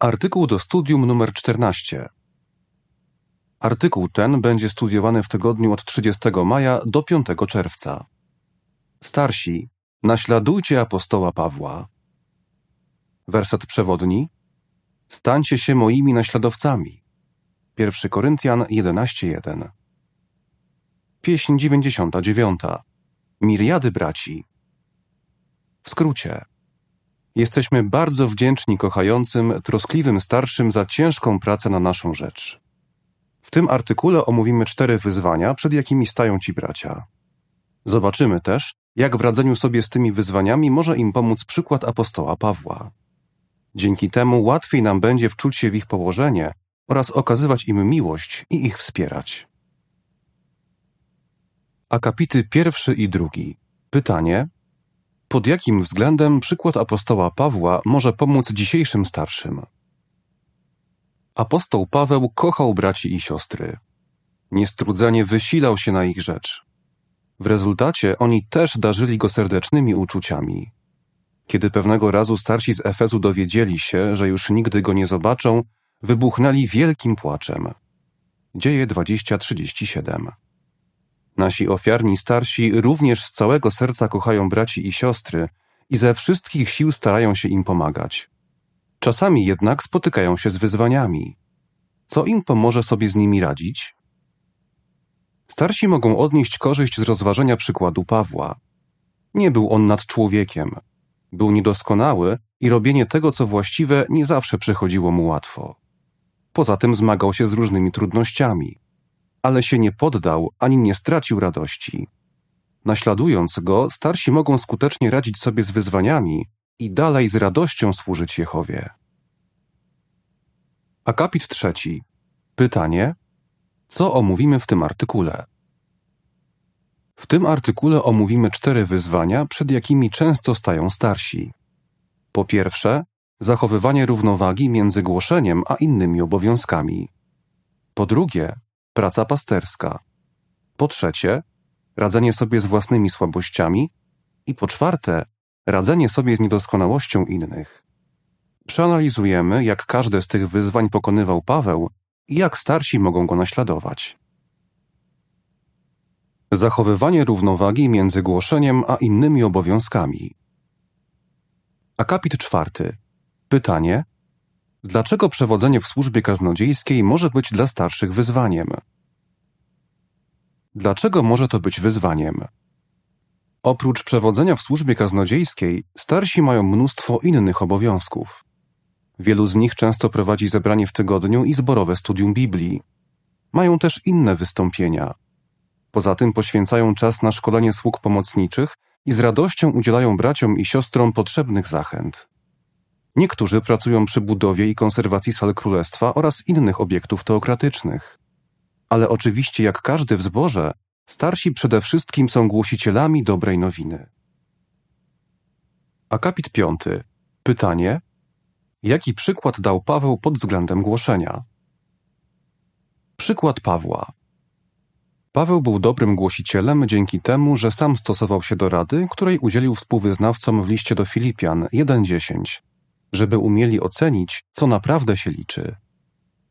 Artykuł do studium numer 14. Artykuł ten będzie studiowany w tygodniu od 30 maja do 5 czerwca. Starsi, naśladujcie apostoła Pawła. Werset przewodni. Stańcie się moimi naśladowcami. 1 Koryntian 11:1. Pieśń 99. Miriady braci. W skrócie. Jesteśmy bardzo wdzięczni kochającym, troskliwym starszym za ciężką pracę na naszą rzecz. W tym artykule omówimy cztery wyzwania, przed jakimi stają ci bracia. Zobaczymy też, jak w radzeniu sobie z tymi wyzwaniami może im pomóc przykład apostoła Pawła. Dzięki temu łatwiej nam będzie wczuć się w ich położenie oraz okazywać im miłość i ich wspierać. Akapity pierwszy i drugi. Pytanie: pod jakim względem przykład apostoła Pawła może pomóc dzisiejszym starszym? Apostoł Paweł kochał braci i siostry. Niestrudzenie wysilał się na ich rzecz. W rezultacie oni też darzyli go serdecznymi uczuciami. Kiedy pewnego razu starsi z Efezu dowiedzieli się, że już nigdy go nie zobaczą, wybuchnęli wielkim płaczem. Dzieje 20:37. Nasi ofiarni starsi również z całego serca kochają braci i siostry i ze wszystkich sił starają się im pomagać. Czasami jednak spotykają się z wyzwaniami. Co im pomoże sobie z nimi radzić? Starsi mogą odnieść korzyść z rozważenia przykładu Pawła. Nie był on nad człowiekiem. Był niedoskonały i robienie tego, co właściwe, nie zawsze przychodziło mu łatwo. Poza tym zmagał się z różnymi trudnościami ale się nie poddał ani nie stracił radości. Naśladując go, starsi mogą skutecznie radzić sobie z wyzwaniami i dalej z radością służyć Jehowie. Akapit trzeci. Pytanie: co omówimy w tym artykule? W tym artykule omówimy cztery wyzwania, przed jakimi często stają starsi. Po pierwsze, zachowywanie równowagi między głoszeniem a innymi obowiązkami. Po drugie, praca pasterska. Po trzecie, radzenie sobie z własnymi słabościami. I po czwarte, radzenie sobie z niedoskonałością innych. Przeanalizujemy, jak każde z tych wyzwań pokonywał Paweł i jak starsi mogą go naśladować. Zachowywanie równowagi między głoszeniem a innymi obowiązkami. Akapit czwarty. Pytanie: Dlaczego przewodzenie w służbie kaznodziejskiej może być dla starszych wyzwaniem? Dlaczego może to być wyzwaniem? Oprócz przewodzenia w służbie kaznodziejskiej, starsi mają mnóstwo innych obowiązków. Wielu z nich często prowadzi zebranie w tygodniu i zborowe studium Biblii. Mają też inne wystąpienia. Poza tym poświęcają czas na szkolenie sług pomocniczych i z radością udzielają braciom i siostrom potrzebnych zachęt. Niektórzy pracują przy budowie i konserwacji sal królestwa oraz innych obiektów teokratycznych. Ale oczywiście, jak każdy w zborze, starsi przede wszystkim są głosicielami dobrej nowiny. Akapit piąty. Pytanie: Jaki przykład dał Paweł pod względem głoszenia? Przykład Pawła. Paweł był dobrym głosicielem dzięki temu, że sam stosował się do rady, której udzielił współwyznawcom w liście do Filipian 1:10 żeby umieli ocenić, co naprawdę się liczy.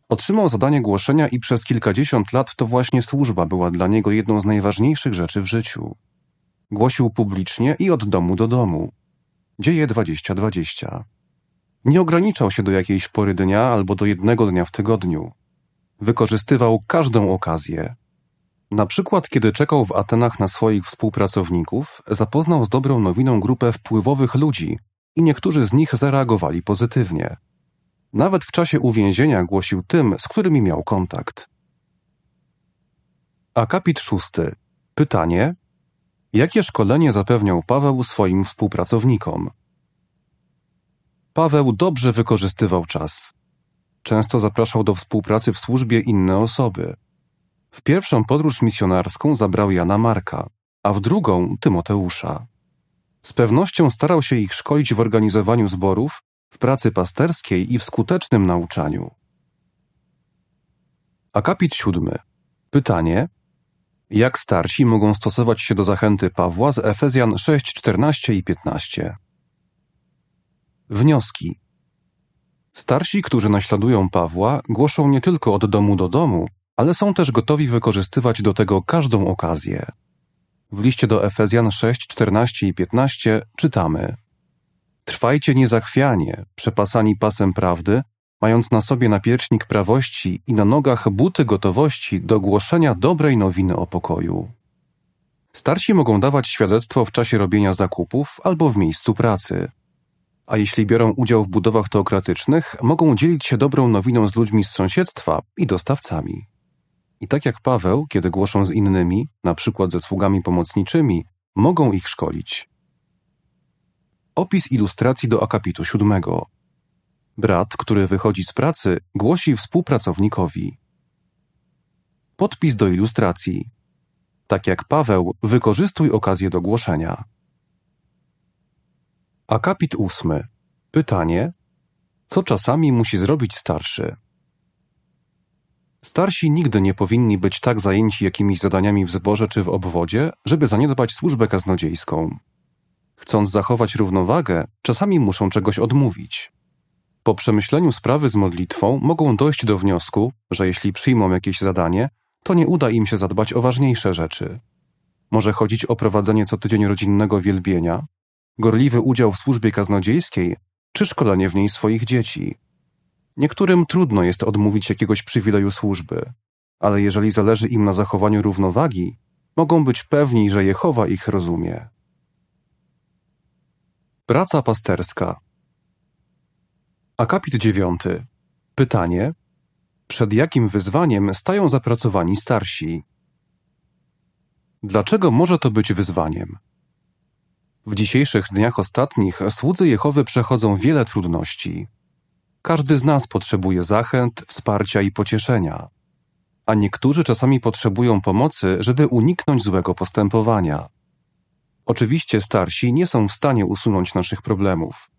Otrzymał zadanie głoszenia i przez kilkadziesiąt lat to właśnie służba była dla niego jedną z najważniejszych rzeczy w życiu. Głosił publicznie i od domu do domu. Dzieje 2020. Nie ograniczał się do jakiejś pory dnia albo do jednego dnia w tygodniu. Wykorzystywał każdą okazję. Na przykład, kiedy czekał w Atenach na swoich współpracowników, zapoznał z dobrą nowiną grupę wpływowych ludzi, i niektórzy z nich zareagowali pozytywnie. Nawet w czasie uwięzienia głosił tym, z którymi miał kontakt. Akapit szósty. Pytanie: Jakie szkolenie zapewniał Paweł swoim współpracownikom? Paweł dobrze wykorzystywał czas. Często zapraszał do współpracy w służbie inne osoby. W pierwszą podróż misjonarską zabrał Jana Marka, a w drugą Tymoteusza. Z pewnością starał się ich szkolić w organizowaniu zborów, w pracy pasterskiej i w skutecznym nauczaniu. Akapit siódmy. Pytanie: Jak starsi mogą stosować się do zachęty Pawła z Efezjan 6, 14 i 15? Wnioski. Starsi, którzy naśladują Pawła, głoszą nie tylko od domu do domu, ale są też gotowi wykorzystywać do tego każdą okazję. W liście do Efezjan 6, 14 i 15 czytamy: Trwajcie niezachwianie, przepasani pasem prawdy, mając na sobie napierśnik prawości i na nogach buty gotowości do głoszenia dobrej nowiny o pokoju. Starsi mogą dawać świadectwo w czasie robienia zakupów albo w miejscu pracy. A jeśli biorą udział w budowach teokratycznych, mogą dzielić się dobrą nowiną z ludźmi z sąsiedztwa i dostawcami. I tak jak Paweł, kiedy głoszą z innymi, na przykład ze sługami pomocniczymi, mogą ich szkolić. Opis ilustracji do akapitu siódmego. Brat, który wychodzi z pracy, głosi współpracownikowi. Podpis do ilustracji. Tak jak Paweł, wykorzystuj okazję do głoszenia. Akapit ósmy. Pytanie: Co czasami musi zrobić starszy? Starsi nigdy nie powinni być tak zajęci jakimiś zadaniami w zborze czy w obwodzie, żeby zaniedbać służbę kaznodziejską. Chcąc zachować równowagę, czasami muszą czegoś odmówić. Po przemyśleniu sprawy z modlitwą mogą dojść do wniosku, że jeśli przyjmą jakieś zadanie, to nie uda im się zadbać o ważniejsze rzeczy. Może chodzić o prowadzenie co tydzień rodzinnego wielbienia, gorliwy udział w służbie kaznodziejskiej czy szkolenie w niej swoich dzieci. Niektórym trudno jest odmówić jakiegoś przywileju służby, ale jeżeli zależy im na zachowaniu równowagi, mogą być pewni, że Jehowa ich rozumie. Praca pasterska. Akapit dziewiąty. Pytanie: Przed jakim wyzwaniem stają zapracowani starsi? Dlaczego może to być wyzwaniem? W dzisiejszych dniach ostatnich słudzy Jehowy przechodzą wiele trudności. Każdy z nas potrzebuje zachęt, wsparcia i pocieszenia, a niektórzy czasami potrzebują pomocy, żeby uniknąć złego postępowania. Oczywiście starsi nie są w stanie usunąć naszych problemów,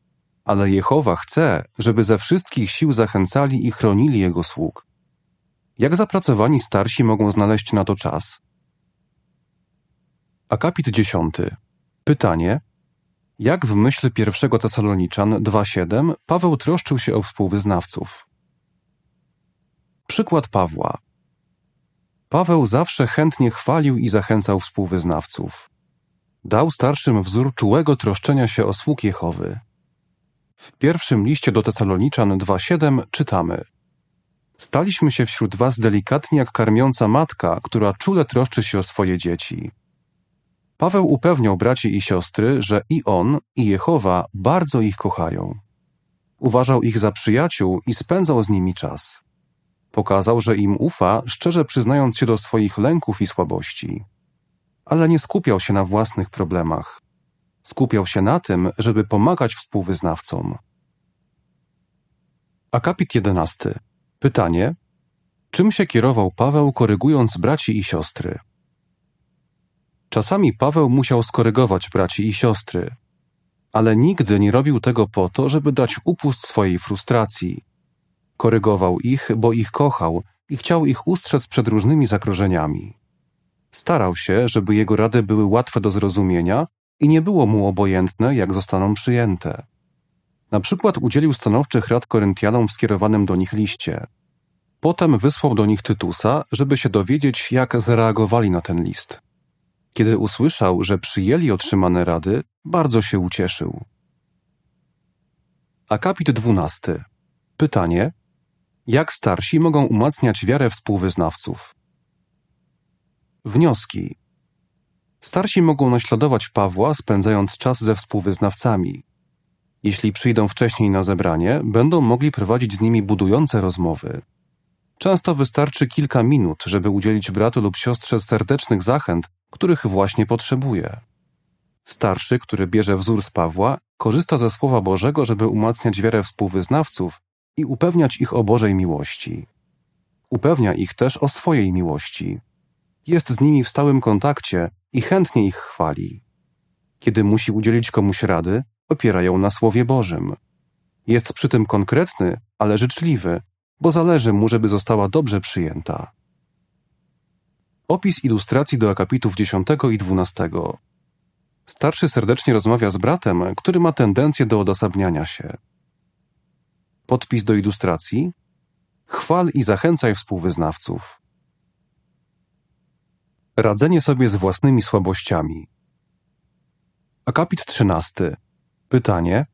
ale Jehowa chce, żeby ze wszystkich sił zachęcali i chronili Jego sług. Jak zapracowani starsi mogą znaleźć na to czas? Akapit 10. Pytanie: Jak w myśl pierwszego Tesaloniczan 2:7 Paweł troszczył się o współwyznawców? Przykład Pawła. Paweł zawsze chętnie chwalił i zachęcał współwyznawców. Dał starszym wzór czułego troszczenia się o sług Jehowy. W pierwszym liście do Tesaloniczan 2:7 czytamy: Staliśmy się wśród was delikatni jak karmiąca matka, która czule troszczy się o swoje dzieci. Paweł upewniał braci i siostry, że i on, i Jehowa bardzo ich kochają. Uważał ich za przyjaciół i spędzał z nimi czas. Pokazał, że im ufa, szczerze przyznając się do swoich lęków i słabości. Ale nie skupiał się na własnych problemach. Skupiał się na tym, żeby pomagać współwyznawcom. Akapit 11. Pytanie: Czym się kierował Paweł, korygując braci i siostry? Czasami Paweł musiał skorygować braci i siostry, ale nigdy nie robił tego po to, żeby dać upust swojej frustracji. Korygował ich, bo ich kochał i chciał ich ustrzec przed różnymi zagrożeniami. Starał się, żeby jego rady były łatwe do zrozumienia i nie było mu obojętne, jak zostaną przyjęte. Na przykład udzielił stanowczych rad Koryntianom w skierowanym do nich liście. Potem wysłał do nich Tytusa, żeby się dowiedzieć, jak zareagowali na ten list. Kiedy usłyszał, że przyjęli otrzymane rady, bardzo się ucieszył. Akapit 12. Pytanie: Jak starsi mogą umacniać wiarę współwyznawców? Wnioski. Starsi mogą naśladować Pawła, spędzając czas ze współwyznawcami. Jeśli przyjdą wcześniej na zebranie, będą mogli prowadzić z nimi budujące rozmowy. Często wystarczy kilka minut, żeby udzielić bratu lub siostrze serdecznych zachęt, których właśnie potrzebuje. Starszy, który bierze wzór z Pawła, korzysta ze Słowa Bożego, żeby umacniać wiarę współwyznawców i upewniać ich o Bożej miłości. Upewnia ich też o swojej miłości. Jest z nimi w stałym kontakcie i chętnie ich chwali. Kiedy musi udzielić komuś rady, opiera ją na Słowie Bożym. Jest przy tym konkretny, ale życzliwy, bo zależy mu, żeby została dobrze przyjęta. Opis ilustracji do akapitów 10 i 12. Starszy serdecznie rozmawia z bratem, który ma tendencję do odosobniania się. Podpis do ilustracji. Chwal i zachęcaj współwyznawców. Radzenie sobie z własnymi słabościami. Akapit 13. Pytanie: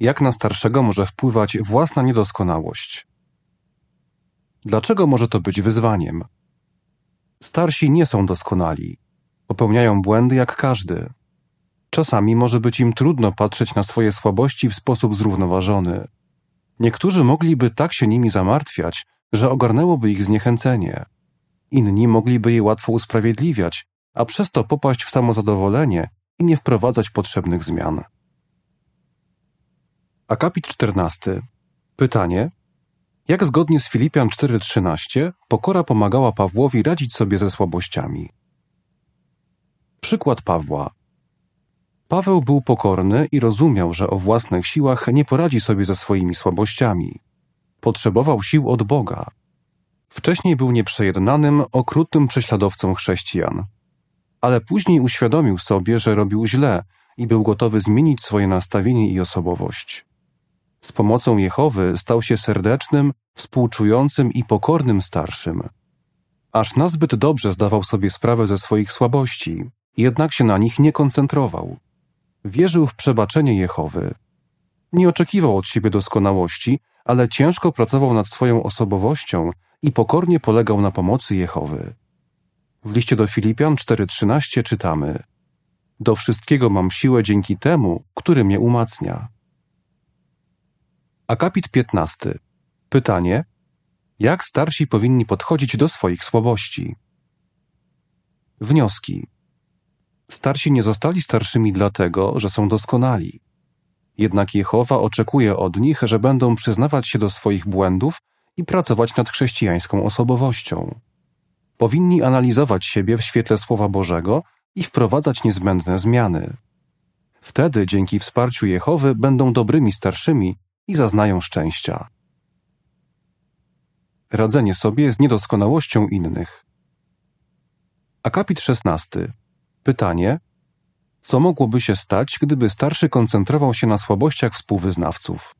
Jak na starszego może wpływać własna niedoskonałość? Dlaczego może to być wyzwaniem? Starsi nie są doskonali. Popełniają błędy jak każdy. Czasami może być im trudno patrzeć na swoje słabości w sposób zrównoważony. Niektórzy mogliby tak się nimi zamartwiać, że ogarnęłoby ich zniechęcenie. Inni mogliby je łatwo usprawiedliwiać, a przez to popaść w samozadowolenie i nie wprowadzać potrzebnych zmian. Akapit 14. Pytanie: Jak zgodnie z Filipian 4:13 pokora pomagała Pawłowi radzić sobie ze słabościami? Przykład Pawła. Paweł był pokorny i rozumiał, że o własnych siłach nie poradzi sobie ze swoimi słabościami. Potrzebował sił od Boga. Wcześniej był nieprzejednanym, okrutnym prześladowcą chrześcijan. Ale później uświadomił sobie, że robił źle i był gotowy zmienić swoje nastawienie i osobowość. Z pomocą Jehowy stał się serdecznym, współczującym i pokornym starszym. Aż nazbyt dobrze zdawał sobie sprawę ze swoich słabości, jednak się na nich nie koncentrował. Wierzył w przebaczenie Jehowy. Nie oczekiwał od siebie doskonałości, ale ciężko pracował nad swoją osobowością i pokornie polegał na pomocy Jehowy. W liście do Filipian 4:13 czytamy: Do wszystkiego mam siłę dzięki temu, który mnie umacnia. Akapit 15. Pytanie: Jak starsi powinni podchodzić do swoich słabości? Wnioski. Starsi nie zostali starszymi dlatego, że są doskonali. Jednak Jehowa oczekuje od nich, że będą przyznawać się do swoich błędów i pracować nad chrześcijańską osobowością. Powinni analizować siebie w świetle Słowa Bożego i wprowadzać niezbędne zmiany. Wtedy dzięki wsparciu Jehowy będą dobrymi starszymi i zaznają szczęścia. Radzenie sobie z niedoskonałością innych. Akapit 16. Pytanie: Co mogłoby się stać, gdyby starszy koncentrował się na słabościach współwyznawców?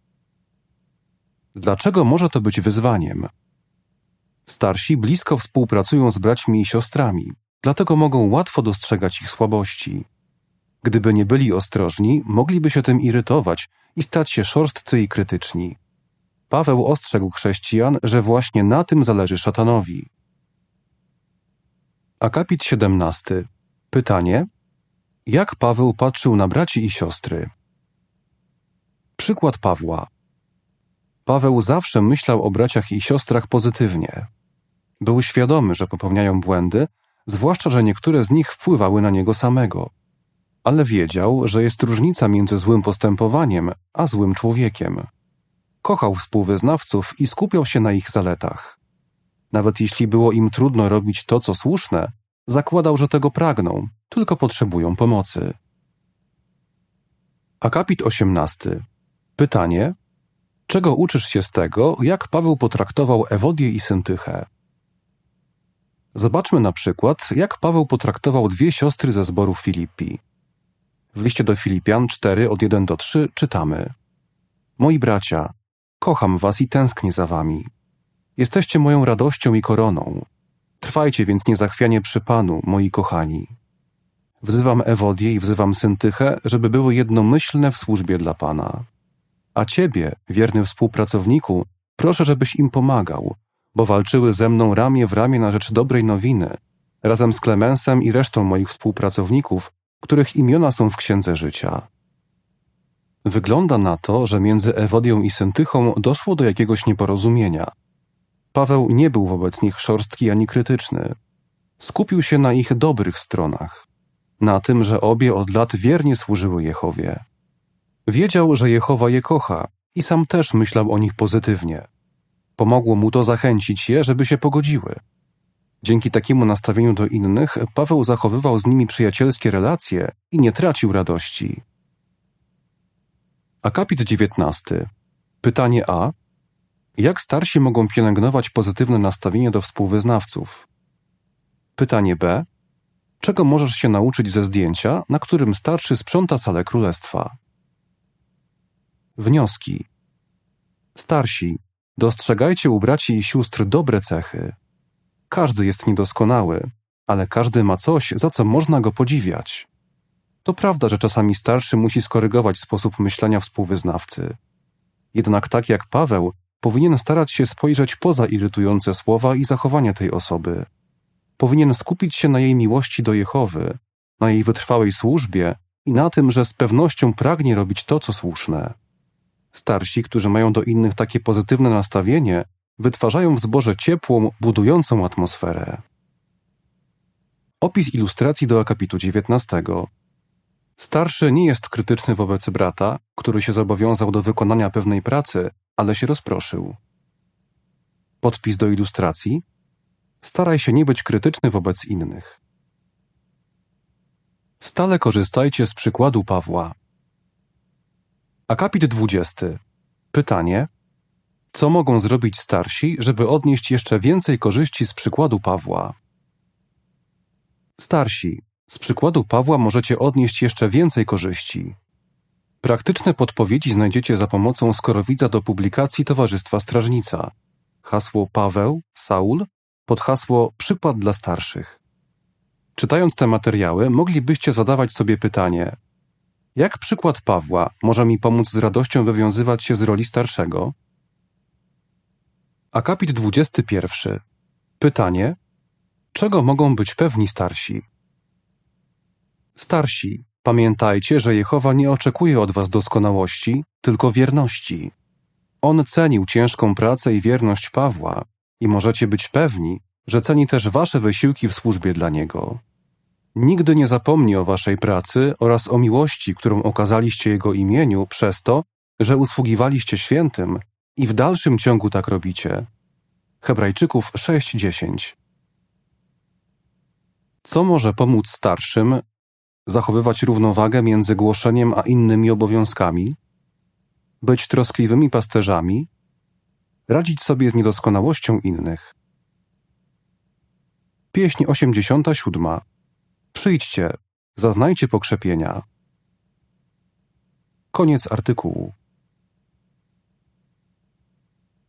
Dlaczego może to być wyzwaniem? Starsi blisko współpracują z braćmi i siostrami, dlatego mogą łatwo dostrzegać ich słabości. Gdyby nie byli ostrożni, mogliby się tym irytować i stać się szorstcy i krytyczni. Paweł ostrzegł chrześcijan, że właśnie na tym zależy szatanowi. Akapit 17. Pytanie: Jak Paweł patrzył na braci i siostry? Przykład Pawła. Paweł zawsze myślał o braciach i siostrach pozytywnie. Był świadomy, że popełniają błędy, zwłaszcza, że niektóre z nich wpływały na niego samego. Ale wiedział, że jest różnica między złym postępowaniem a złym człowiekiem. Kochał współwyznawców i skupiał się na ich zaletach. Nawet jeśli było im trudno robić to, co słuszne, zakładał, że tego pragną, tylko potrzebują pomocy. Akapit 18. Pytanie: Czego uczysz się z tego, jak Paweł potraktował Ewodię i Syntychę? Zobaczmy na przykład, jak Paweł potraktował dwie siostry ze zboru Filipi. W liście do Filipian 4 od 1 do 3 czytamy: Moi bracia, kocham was i tęsknię za wami. Jesteście moją radością i koroną. Trwajcie więc niezachwianie przy Panu, moi kochani. Wzywam Ewodię i wzywam Syntychę, żeby były jednomyślne w służbie dla Pana. A Ciebie, wierny współpracowniku, proszę, żebyś im pomagał, bo walczyły ze mną ramię w ramię na rzecz dobrej nowiny, razem z Klemensem i resztą moich współpracowników, których imiona są w Księdze Życia. Wygląda na to, że między Ewodią i Syntychą doszło do jakiegoś nieporozumienia. Paweł nie był wobec nich szorstki ani krytyczny. Skupił się na ich dobrych stronach, na tym, że obie od lat wiernie służyły Jehowie. Wiedział, że Jehowa je kocha i sam też myślał o nich pozytywnie. Pomogło mu to zachęcić je, żeby się pogodziły. Dzięki takiemu nastawieniu do innych, Paweł zachowywał z nimi przyjacielskie relacje i nie tracił radości. Akapit 19. Pytanie A. Jak starsi mogą pielęgnować pozytywne nastawienie do współwyznawców? Pytanie B. Czego możesz się nauczyć ze zdjęcia, na którym starszy sprząta salę królestwa? Wnioski. Starsi, dostrzegajcie u braci i sióstr dobre cechy. Każdy jest niedoskonały, ale każdy ma coś, za co można go podziwiać. To prawda, że czasami starszy musi skorygować sposób myślenia współwyznawcy. Jednak tak jak Paweł, powinien starać się spojrzeć poza irytujące słowa i zachowania tej osoby. Powinien skupić się na jej miłości do Jehowy, na jej wytrwałej służbie i na tym, że z pewnością pragnie robić to, co słuszne. Starsi, którzy mają do innych takie pozytywne nastawienie, wytwarzają w zborze ciepłą, budującą atmosferę. Opis ilustracji do akapitu 19. Starszy nie jest krytyczny wobec brata, który się zobowiązał do wykonania pewnej pracy, ale się rozproszył. Podpis do ilustracji. Staraj się nie być krytyczny wobec innych. Stale korzystajcie z przykładu Pawła. Akapit 20. Pytanie: Co mogą zrobić starsi, żeby odnieść jeszcze więcej korzyści z przykładu Pawła? Starsi, z przykładu Pawła możecie odnieść jeszcze więcej korzyści. Praktyczne podpowiedzi znajdziecie za pomocą skorowidza do publikacji Towarzystwa Strażnica. Hasło Paweł, Saul, pod hasło Przykład dla starszych. Czytając te materiały, moglibyście zadawać sobie pytanie: jak przykład Pawła może mi pomóc z radością wywiązywać się z roli starszego? Akapit 21. Pytanie: czego mogą być pewni starsi? Starsi, pamiętajcie, że Jehowa nie oczekuje od was doskonałości, tylko wierności. On cenił ciężką pracę i wierność Pawła i możecie być pewni, że ceni też wasze wysiłki w służbie dla Niego. Nigdy nie zapomni o waszej pracy oraz o miłości, którą okazaliście Jego imieniu przez to, że usługiwaliście świętym i w dalszym ciągu tak robicie. Hebrajczyków 6:10 Co może pomóc starszym zachowywać równowagę między głoszeniem a innymi obowiązkami? Być troskliwymi pasterzami? Radzić sobie z niedoskonałością innych? Pieśń 87 Przyjdźcie, zaznajcie pokrzepienia. Koniec artykułu.